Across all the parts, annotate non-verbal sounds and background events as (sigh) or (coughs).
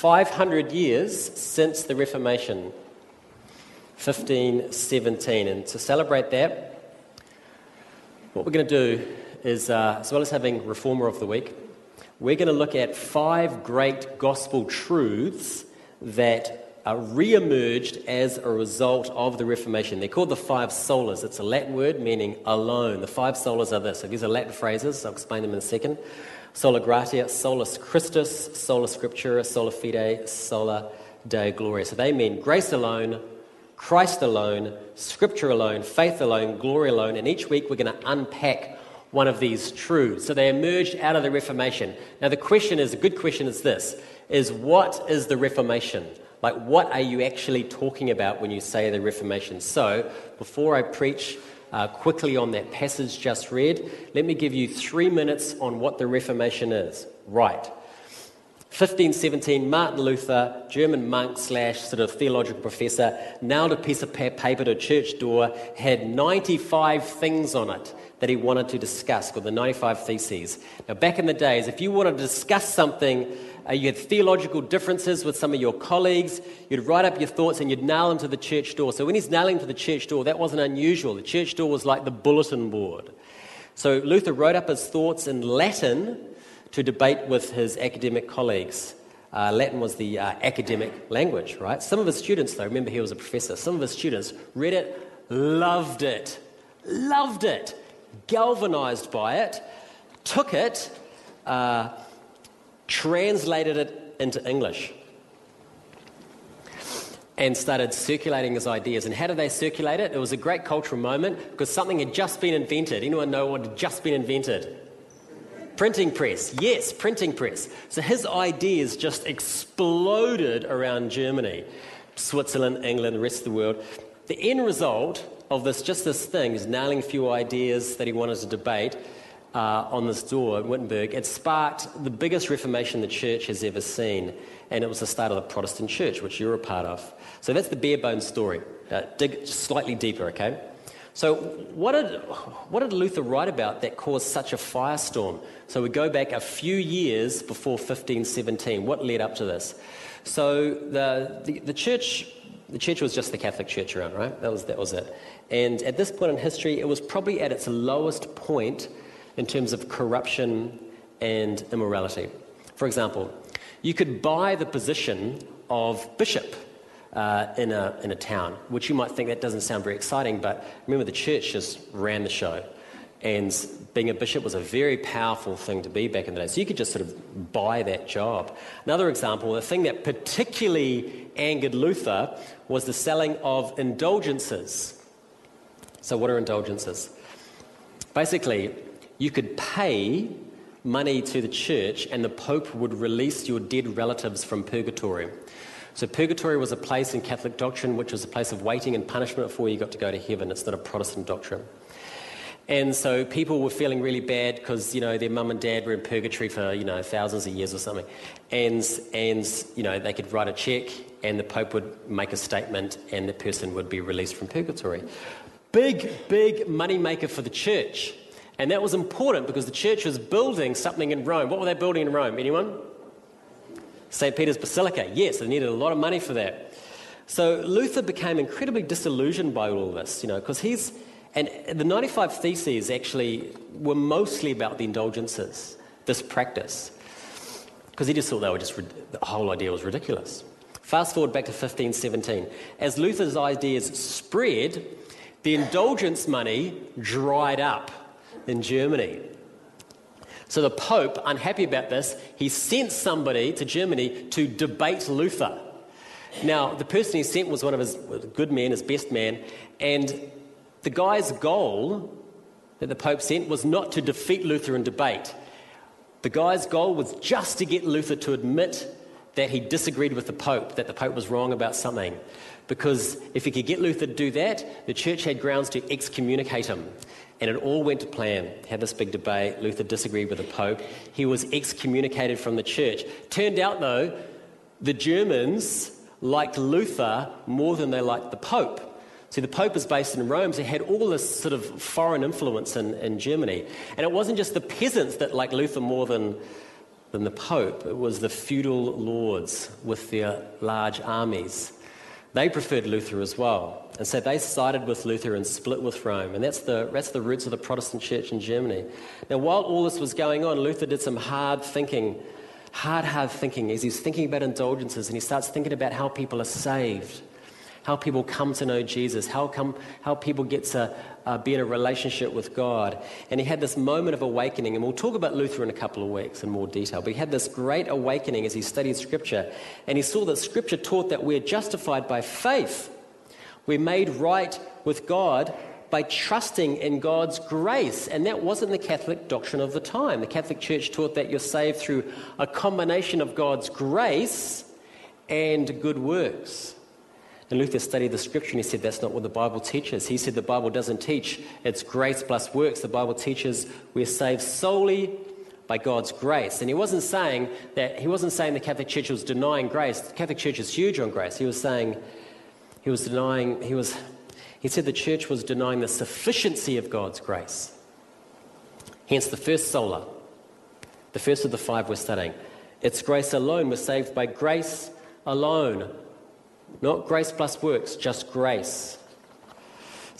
500 years since the Reformation, 1517. And to celebrate that, what we're going to do is, uh, as well as having Reformer of the Week, we're going to look at five great gospel truths that re emerged as a result of the Reformation. They're called the five solas. It's a Latin word meaning alone. The five solas are this. So these are Latin phrases. I'll explain them in a second. Sola gratia, solus Christus, sola scriptura, sola fide, sola Deo gloria. So they mean grace alone, Christ alone, scripture alone, faith alone, glory alone. And each week we're going to unpack one of these truths. So they emerged out of the Reformation. Now the question is, a good question is this, is what is the Reformation? Like what are you actually talking about when you say the Reformation? So before I preach uh, quickly on that passage just read, let me give you three minutes on what the Reformation is. Right. 1517, Martin Luther, German monk slash sort of theological professor, nailed a piece of paper to a church door, had 95 things on it that he wanted to discuss, called the 95 Theses. Now, back in the days, if you wanted to discuss something, uh, you had theological differences with some of your colleagues, you'd write up your thoughts and you'd nail them to the church door. So when he's nailing to the church door, that wasn't unusual. The church door was like the bulletin board. So Luther wrote up his thoughts in Latin to debate with his academic colleagues. Uh, Latin was the uh, academic language, right? Some of his students, though, remember he was a professor, some of his students read it, loved it, loved it galvanized by it, took it, uh, translated it into English, and started circulating his ideas. And how did they circulate it? It was a great cultural moment because something had just been invented. Anyone know what had just been invented? Printing press. Yes, printing press. So his ideas just exploded around Germany, Switzerland, England, the rest of the world. The end result of this, just this thing, is nailing a few ideas that he wanted to debate uh, on this door in Wittenberg. It sparked the biggest reformation the church has ever seen, and it was the start of the Protestant church, which you're a part of. So that's the bare bones story. Uh, dig slightly deeper, okay? So, what did, what did Luther write about that caused such a firestorm? So, we go back a few years before 1517. What led up to this? So, the, the, the church the church was just the Catholic Church around, right? That was, that was it. And at this point in history, it was probably at its lowest point in terms of corruption and immorality. For example, you could buy the position of bishop uh, in, a, in a town, which you might think that doesn't sound very exciting, but remember the church just ran the show. And being a bishop was a very powerful thing to be back in the day. So you could just sort of buy that job. Another example, the thing that particularly angered Luther was the selling of indulgences. So, what are indulgences? Basically, you could pay money to the church, and the Pope would release your dead relatives from purgatory. So, purgatory was a place in Catholic doctrine which was a place of waiting and punishment before you got to go to heaven. It's not a Protestant doctrine. And so people were feeling really bad because, you know, their mum and dad were in purgatory for, you know, thousands of years or something. And, and, you know, they could write a check and the Pope would make a statement and the person would be released from purgatory. Big, big money maker for the church. And that was important because the church was building something in Rome. What were they building in Rome? Anyone? St. Peter's Basilica. Yes, they needed a lot of money for that. So Luther became incredibly disillusioned by all this, you know, because he's and the 95 Theses actually were mostly about the indulgences, this practice, because he just thought they were just, the whole idea was ridiculous. Fast forward back to 1517. As Luther's ideas spread, the indulgence money dried up in Germany. So the Pope, unhappy about this, he sent somebody to Germany to debate Luther. Now, the person he sent was one of his good men, his best man, and the guy's goal that the Pope sent was not to defeat Luther in debate. The guy's goal was just to get Luther to admit that he disagreed with the Pope, that the Pope was wrong about something. Because if he could get Luther to do that, the church had grounds to excommunicate him. And it all went to plan. Had this big debate. Luther disagreed with the Pope. He was excommunicated from the church. Turned out, though, the Germans liked Luther more than they liked the Pope. See, the Pope was based in Rome, so he had all this sort of foreign influence in, in Germany. And it wasn't just the peasants that liked Luther more than than the Pope. It was the feudal lords with their large armies. They preferred Luther as well. And so they sided with Luther and split with Rome. And that's the, that's the roots of the Protestant church in Germany. Now, while all this was going on, Luther did some hard thinking, hard, hard thinking as he's thinking about indulgences and he starts thinking about how people are saved how people come to know Jesus, how, come, how people get to uh, be in a relationship with God. And he had this moment of awakening, and we'll talk about Luther in a couple of weeks in more detail. But he had this great awakening as he studied Scripture, and he saw that Scripture taught that we're justified by faith. We're made right with God by trusting in God's grace. And that wasn't the Catholic doctrine of the time. The Catholic Church taught that you're saved through a combination of God's grace and good works. And Luther studied the scripture and he said that's not what the Bible teaches. He said the Bible doesn't teach it's grace plus works. The Bible teaches we're saved solely by God's grace. And he wasn't saying that he wasn't saying the Catholic Church was denying grace. The Catholic Church is huge on grace. He was saying he was denying he was he said the church was denying the sufficiency of God's grace. Hence the first sola, the first of the five we're studying. It's grace alone. We're saved by grace alone. Not grace plus works, just grace.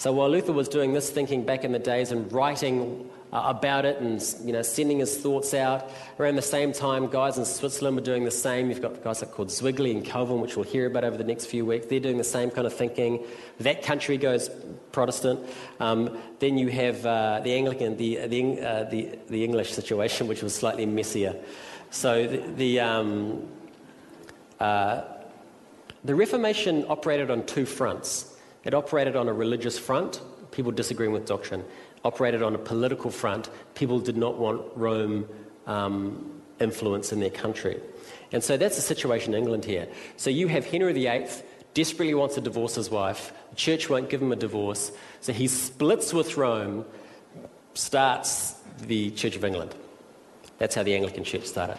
So while Luther was doing this thinking back in the days and writing uh, about it and you know, sending his thoughts out, around the same time, guys in Switzerland were doing the same. You've got guys like called Zwingli and Calvin, which we'll hear about over the next few weeks. They're doing the same kind of thinking. That country goes Protestant. Um, then you have uh, the Anglican, the, the, uh, the, the, English situation, which was slightly messier. So the, the um, uh, the Reformation operated on two fronts. It operated on a religious front, people disagreeing with doctrine, operated on a political front, people did not want Rome um, influence in their country. And so that's the situation in England here. So you have Henry VIII desperately wants to divorce his wife, the church won't give him a divorce, so he splits with Rome, starts the Church of England. That's how the Anglican Church started.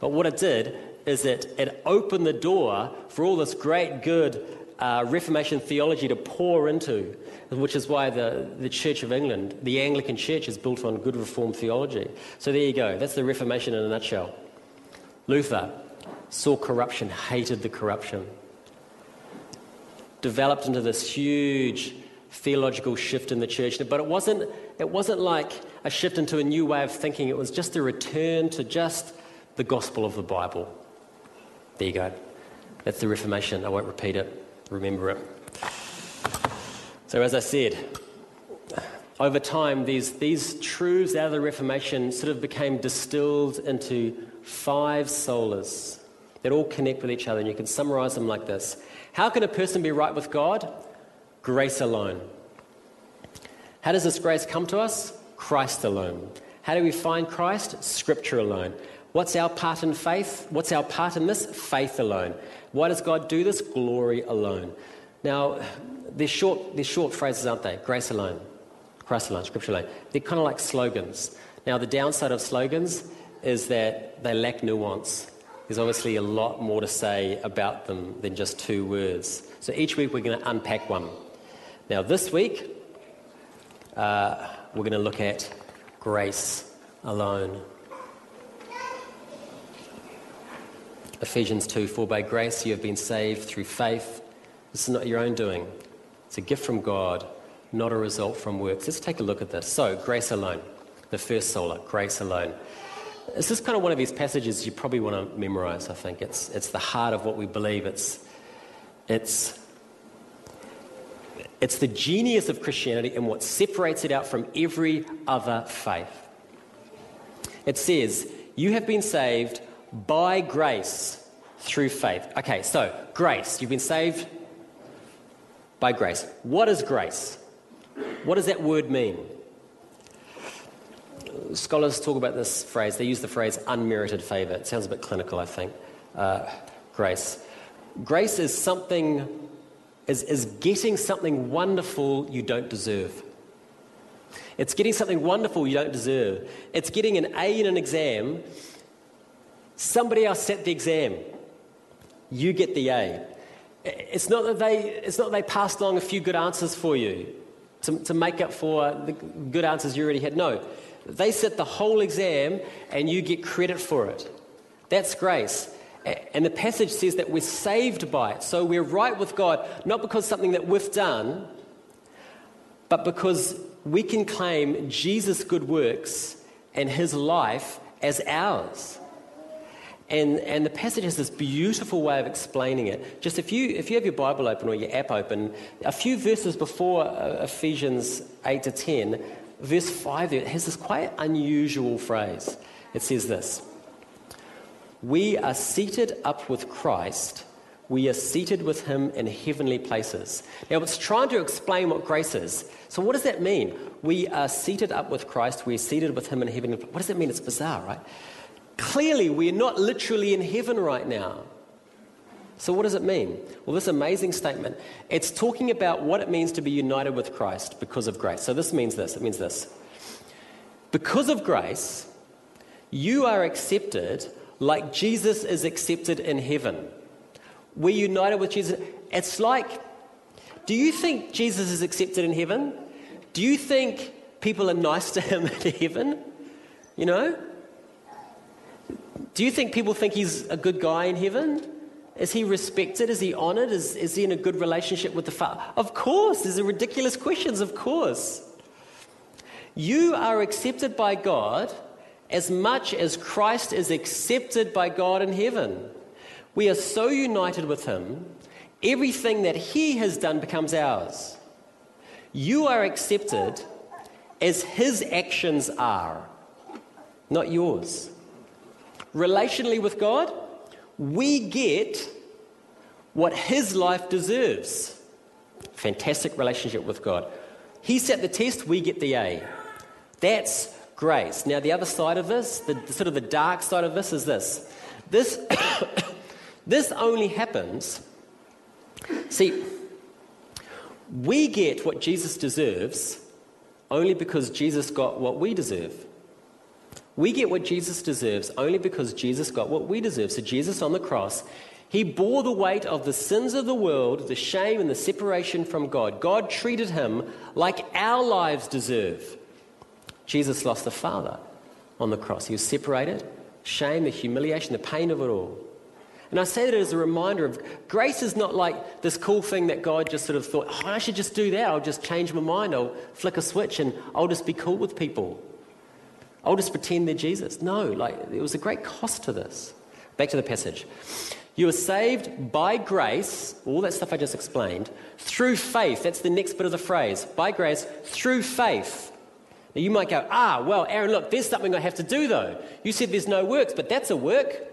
But what it did is that it opened the door for all this great, good uh, Reformation theology to pour into, which is why the, the Church of England, the Anglican Church, is built on good Reformed theology. So there you go. That's the Reformation in a nutshell. Luther saw corruption, hated the corruption, developed into this huge theological shift in the church. But it wasn't, it wasn't like a shift into a new way of thinking, it was just a return to just the gospel of the Bible. There you go. That's the Reformation. I won't repeat it. Remember it. So, as I said, over time, these, these truths out of the Reformation sort of became distilled into five solas that all connect with each other. And you can summarize them like this How can a person be right with God? Grace alone. How does this grace come to us? Christ alone. How do we find Christ? Scripture alone. What's our part in faith? What's our part in this? Faith alone. Why does God do this? Glory alone. Now, they're short, they're short phrases, aren't they? Grace alone, Christ alone, Scripture alone. They're kind of like slogans. Now, the downside of slogans is that they lack nuance. There's obviously a lot more to say about them than just two words. So each week we're going to unpack one. Now, this week uh, we're going to look at grace alone. Ephesians 2 For by grace you have been saved through faith. This is not your own doing, it's a gift from God, not a result from works. Let's take a look at this. So, grace alone, the first sola, grace alone. This is kind of one of these passages you probably want to memorize, I think. It's, it's the heart of what we believe. It's, it's, it's the genius of Christianity and what separates it out from every other faith. It says, You have been saved by grace through faith. Okay, so grace. You've been saved by grace. What is grace? What does that word mean? Scholars talk about this phrase. They use the phrase unmerited favor. It sounds a bit clinical, I think. Uh, grace. Grace is something, is, is getting something wonderful you don't deserve. It's getting something wonderful you don't deserve. It's getting an A in an exam Somebody else set the exam. You get the A. It's not that they, it's not they passed along a few good answers for you to, to make up for the good answers you already had. No, they set the whole exam and you get credit for it. That's grace. And the passage says that we're saved by it. So we're right with God, not because something that we've done, but because we can claim Jesus' good works and his life as ours. And, and the passage has this beautiful way of explaining it. Just if you, if you have your Bible open or your app open, a few verses before uh, Ephesians 8 to 10, verse 5 there, it has this quite unusual phrase. It says this We are seated up with Christ, we are seated with him in heavenly places. Now, it's trying to explain what grace is. So, what does that mean? We are seated up with Christ, we're seated with him in heavenly places. What does that mean? It's bizarre, right? Clearly, we're not literally in heaven right now. So, what does it mean? Well, this amazing statement, it's talking about what it means to be united with Christ because of grace. So, this means this it means this. Because of grace, you are accepted like Jesus is accepted in heaven. We're united with Jesus. It's like, do you think Jesus is accepted in heaven? Do you think people are nice to him (laughs) in heaven? You know? Do you think people think he's a good guy in heaven? Is he respected? Is he honored? Is, is he in a good relationship with the Father? Of course. These are ridiculous questions, of course. You are accepted by God as much as Christ is accepted by God in heaven. We are so united with him, everything that he has done becomes ours. You are accepted as his actions are, not yours relationally with God, we get what his life deserves. Fantastic relationship with God. He set the test, we get the A. That's grace. Now, the other side of this, the, sort of the dark side of this, is this. This, (coughs) this only happens. See, we get what Jesus deserves only because Jesus got what we deserve. We get what Jesus deserves only because Jesus got what we deserve. So, Jesus on the cross, he bore the weight of the sins of the world, the shame and the separation from God. God treated him like our lives deserve. Jesus lost the Father on the cross. He was separated, shame, the humiliation, the pain of it all. And I say that as a reminder of grace is not like this cool thing that God just sort of thought, oh, I should just do that. I'll just change my mind. I'll flick a switch and I'll just be cool with people. I'll just pretend they're Jesus. No, like there was a great cost to this. Back to the passage. You are saved by grace, all that stuff I just explained, through faith. That's the next bit of the phrase. By grace, through faith. Now you might go, ah, well, Aaron, look, there's something I have to do though. You said there's no works, but that's a work.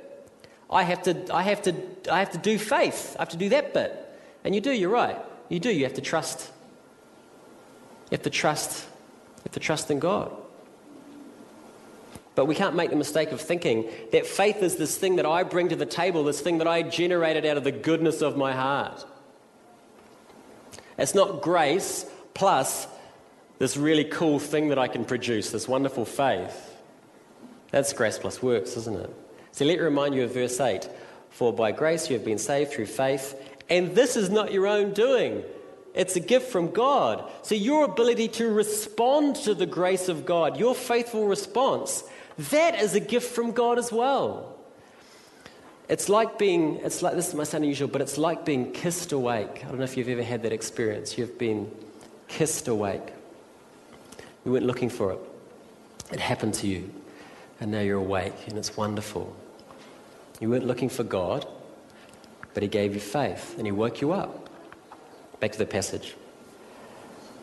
I have to, I have to, I have to do faith. I have to do that bit. And you do, you're right. You do. You have to trust. You have to trust. You have to trust in God. But we can't make the mistake of thinking that faith is this thing that I bring to the table, this thing that I generated out of the goodness of my heart. It's not grace plus this really cool thing that I can produce, this wonderful faith. That's grace plus works, isn't it? So let me remind you of verse 8 For by grace you have been saved through faith, and this is not your own doing. It's a gift from God. So, your ability to respond to the grace of God, your faithful response, that is a gift from God as well. It's like being, it's like, this might sound unusual, but it's like being kissed awake. I don't know if you've ever had that experience. You've been kissed awake. You weren't looking for it, it happened to you, and now you're awake, and it's wonderful. You weren't looking for God, but He gave you faith, and He woke you up. Back to the passage.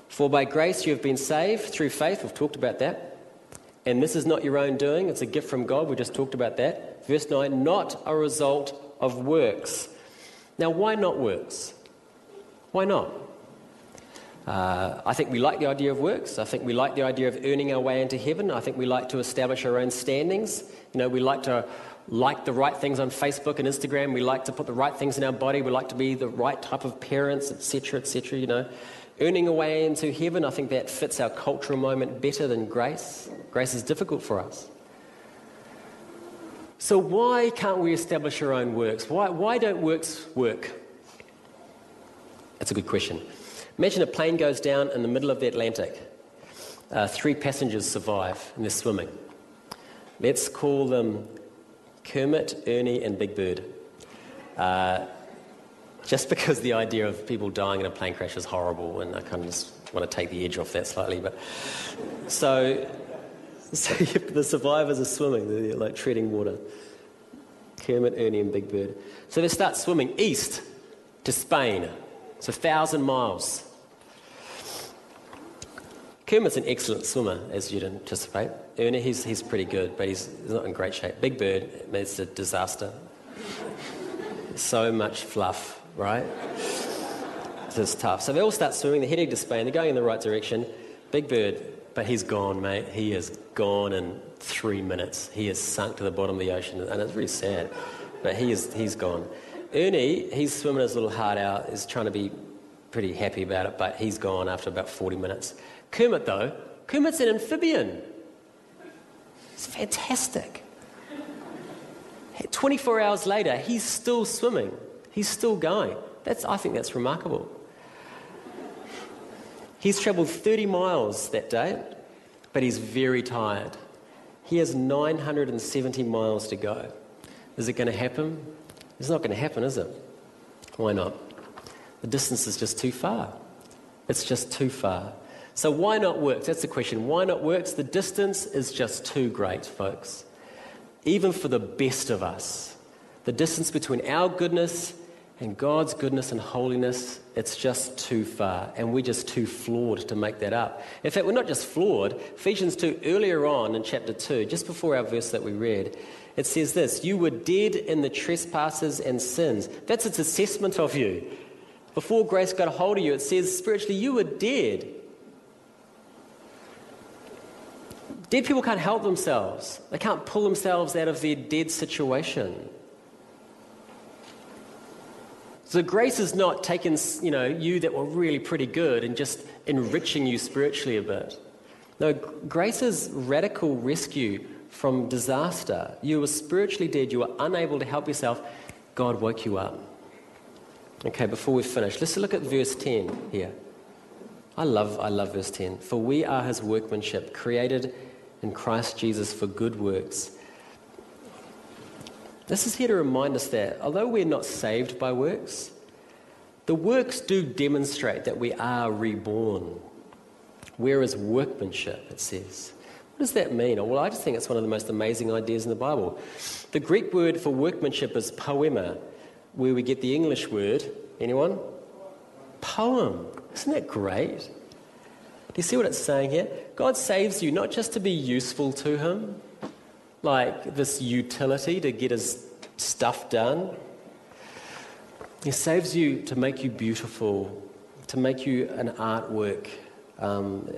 For by grace you have been saved through faith. We've talked about that. And this is not your own doing, it's a gift from God. We just talked about that. Verse 9, not a result of works. Now, why not works? Why not? Uh, I think we like the idea of works. I think we like the idea of earning our way into heaven. I think we like to establish our own standings. You know, we like to like the right things on Facebook and Instagram. We like to put the right things in our body. We like to be the right type of parents, etc., etc. You know, earning a way into heaven, I think that fits our cultural moment better than grace. Grace is difficult for us. So, why can't we establish our own works? Why, why don't works work? That's a good question. Imagine a plane goes down in the middle of the Atlantic. Uh, three passengers survive and they're swimming. Let's call them Kermit, Ernie, and Big Bird. Uh, just because the idea of people dying in a plane crash is horrible, and I kind of just want to take the edge off that slightly. But so, so (laughs) the survivors are swimming, they're like treading water. Kermit, Ernie, and Big Bird. So they start swimming east to Spain. It's a thousand miles. Kermit's an excellent swimmer, as you'd anticipate. Ernie, he's, he's pretty good, but he's, he's not in great shape. Big Bird, it's a disaster. (laughs) so much fluff, right? It's tough. So they all start swimming, they're heading to Spain, they're going in the right direction. Big Bird, but he's gone, mate. He is gone in three minutes. He has sunk to the bottom of the ocean, and it's really sad. But he is, he's gone. Ernie, he's swimming his little heart out, is trying to be pretty happy about it, but he's gone after about 40 minutes. Kermit, though, Kermit's an amphibian. It's fantastic. 24 hours later, he's still swimming. He's still going. That's, I think that's remarkable. He's travelled 30 miles that day, but he's very tired. He has 970 miles to go. Is it going to happen? It's not going to happen, is it? Why not? The distance is just too far. It's just too far. So, why not works? That's the question. Why not works? The distance is just too great, folks. Even for the best of us. The distance between our goodness and God's goodness and holiness, it's just too far. And we're just too flawed to make that up. In fact, we're not just flawed. Ephesians 2, earlier on in chapter 2, just before our verse that we read, it says this You were dead in the trespasses and sins. That's its assessment of you. Before grace got a hold of you, it says spiritually, you were dead. Dead people can't help themselves, they can't pull themselves out of their dead situation. So grace is not taking, you know, you that were really pretty good and just enriching you spiritually a bit. No, grace is radical rescue from disaster. You were spiritually dead, you were unable to help yourself. God woke you up. Okay, before we finish, let's look at verse 10 here. I love, I love verse 10. For we are his workmanship, created in Christ Jesus for good works. This is here to remind us that although we're not saved by works, the works do demonstrate that we are reborn. Whereas workmanship, it says. What does that mean? Well, I just think it's one of the most amazing ideas in the Bible. The Greek word for workmanship is poema, where we get the English word, anyone? Poem. Isn't that great? Do you see what it's saying here? God saves you not just to be useful to Him, like this utility to get His stuff done. He saves you to make you beautiful, to make you an artwork. Um,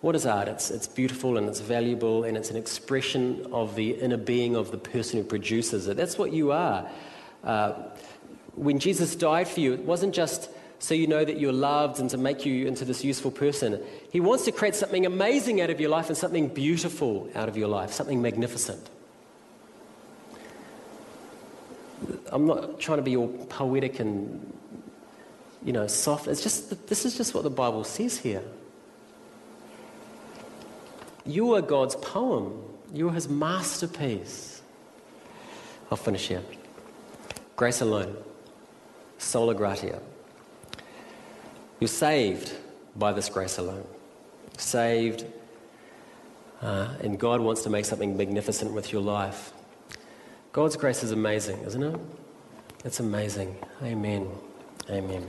what is art? It's, it's beautiful and it's valuable and it's an expression of the inner being of the person who produces it. That's what you are. Uh, when Jesus died for you, it wasn't just so you know that you're loved and to make you into this useful person. He wants to create something amazing out of your life and something beautiful out of your life, something magnificent. I'm not trying to be all poetic and, you know, soft. It's just, this is just what the Bible says here. You are God's poem, you are his masterpiece. I'll finish here. Grace alone, sola gratia. You're saved by this grace alone. Saved, uh, and God wants to make something magnificent with your life. God's grace is amazing, isn't it? It's amazing. Amen. Amen.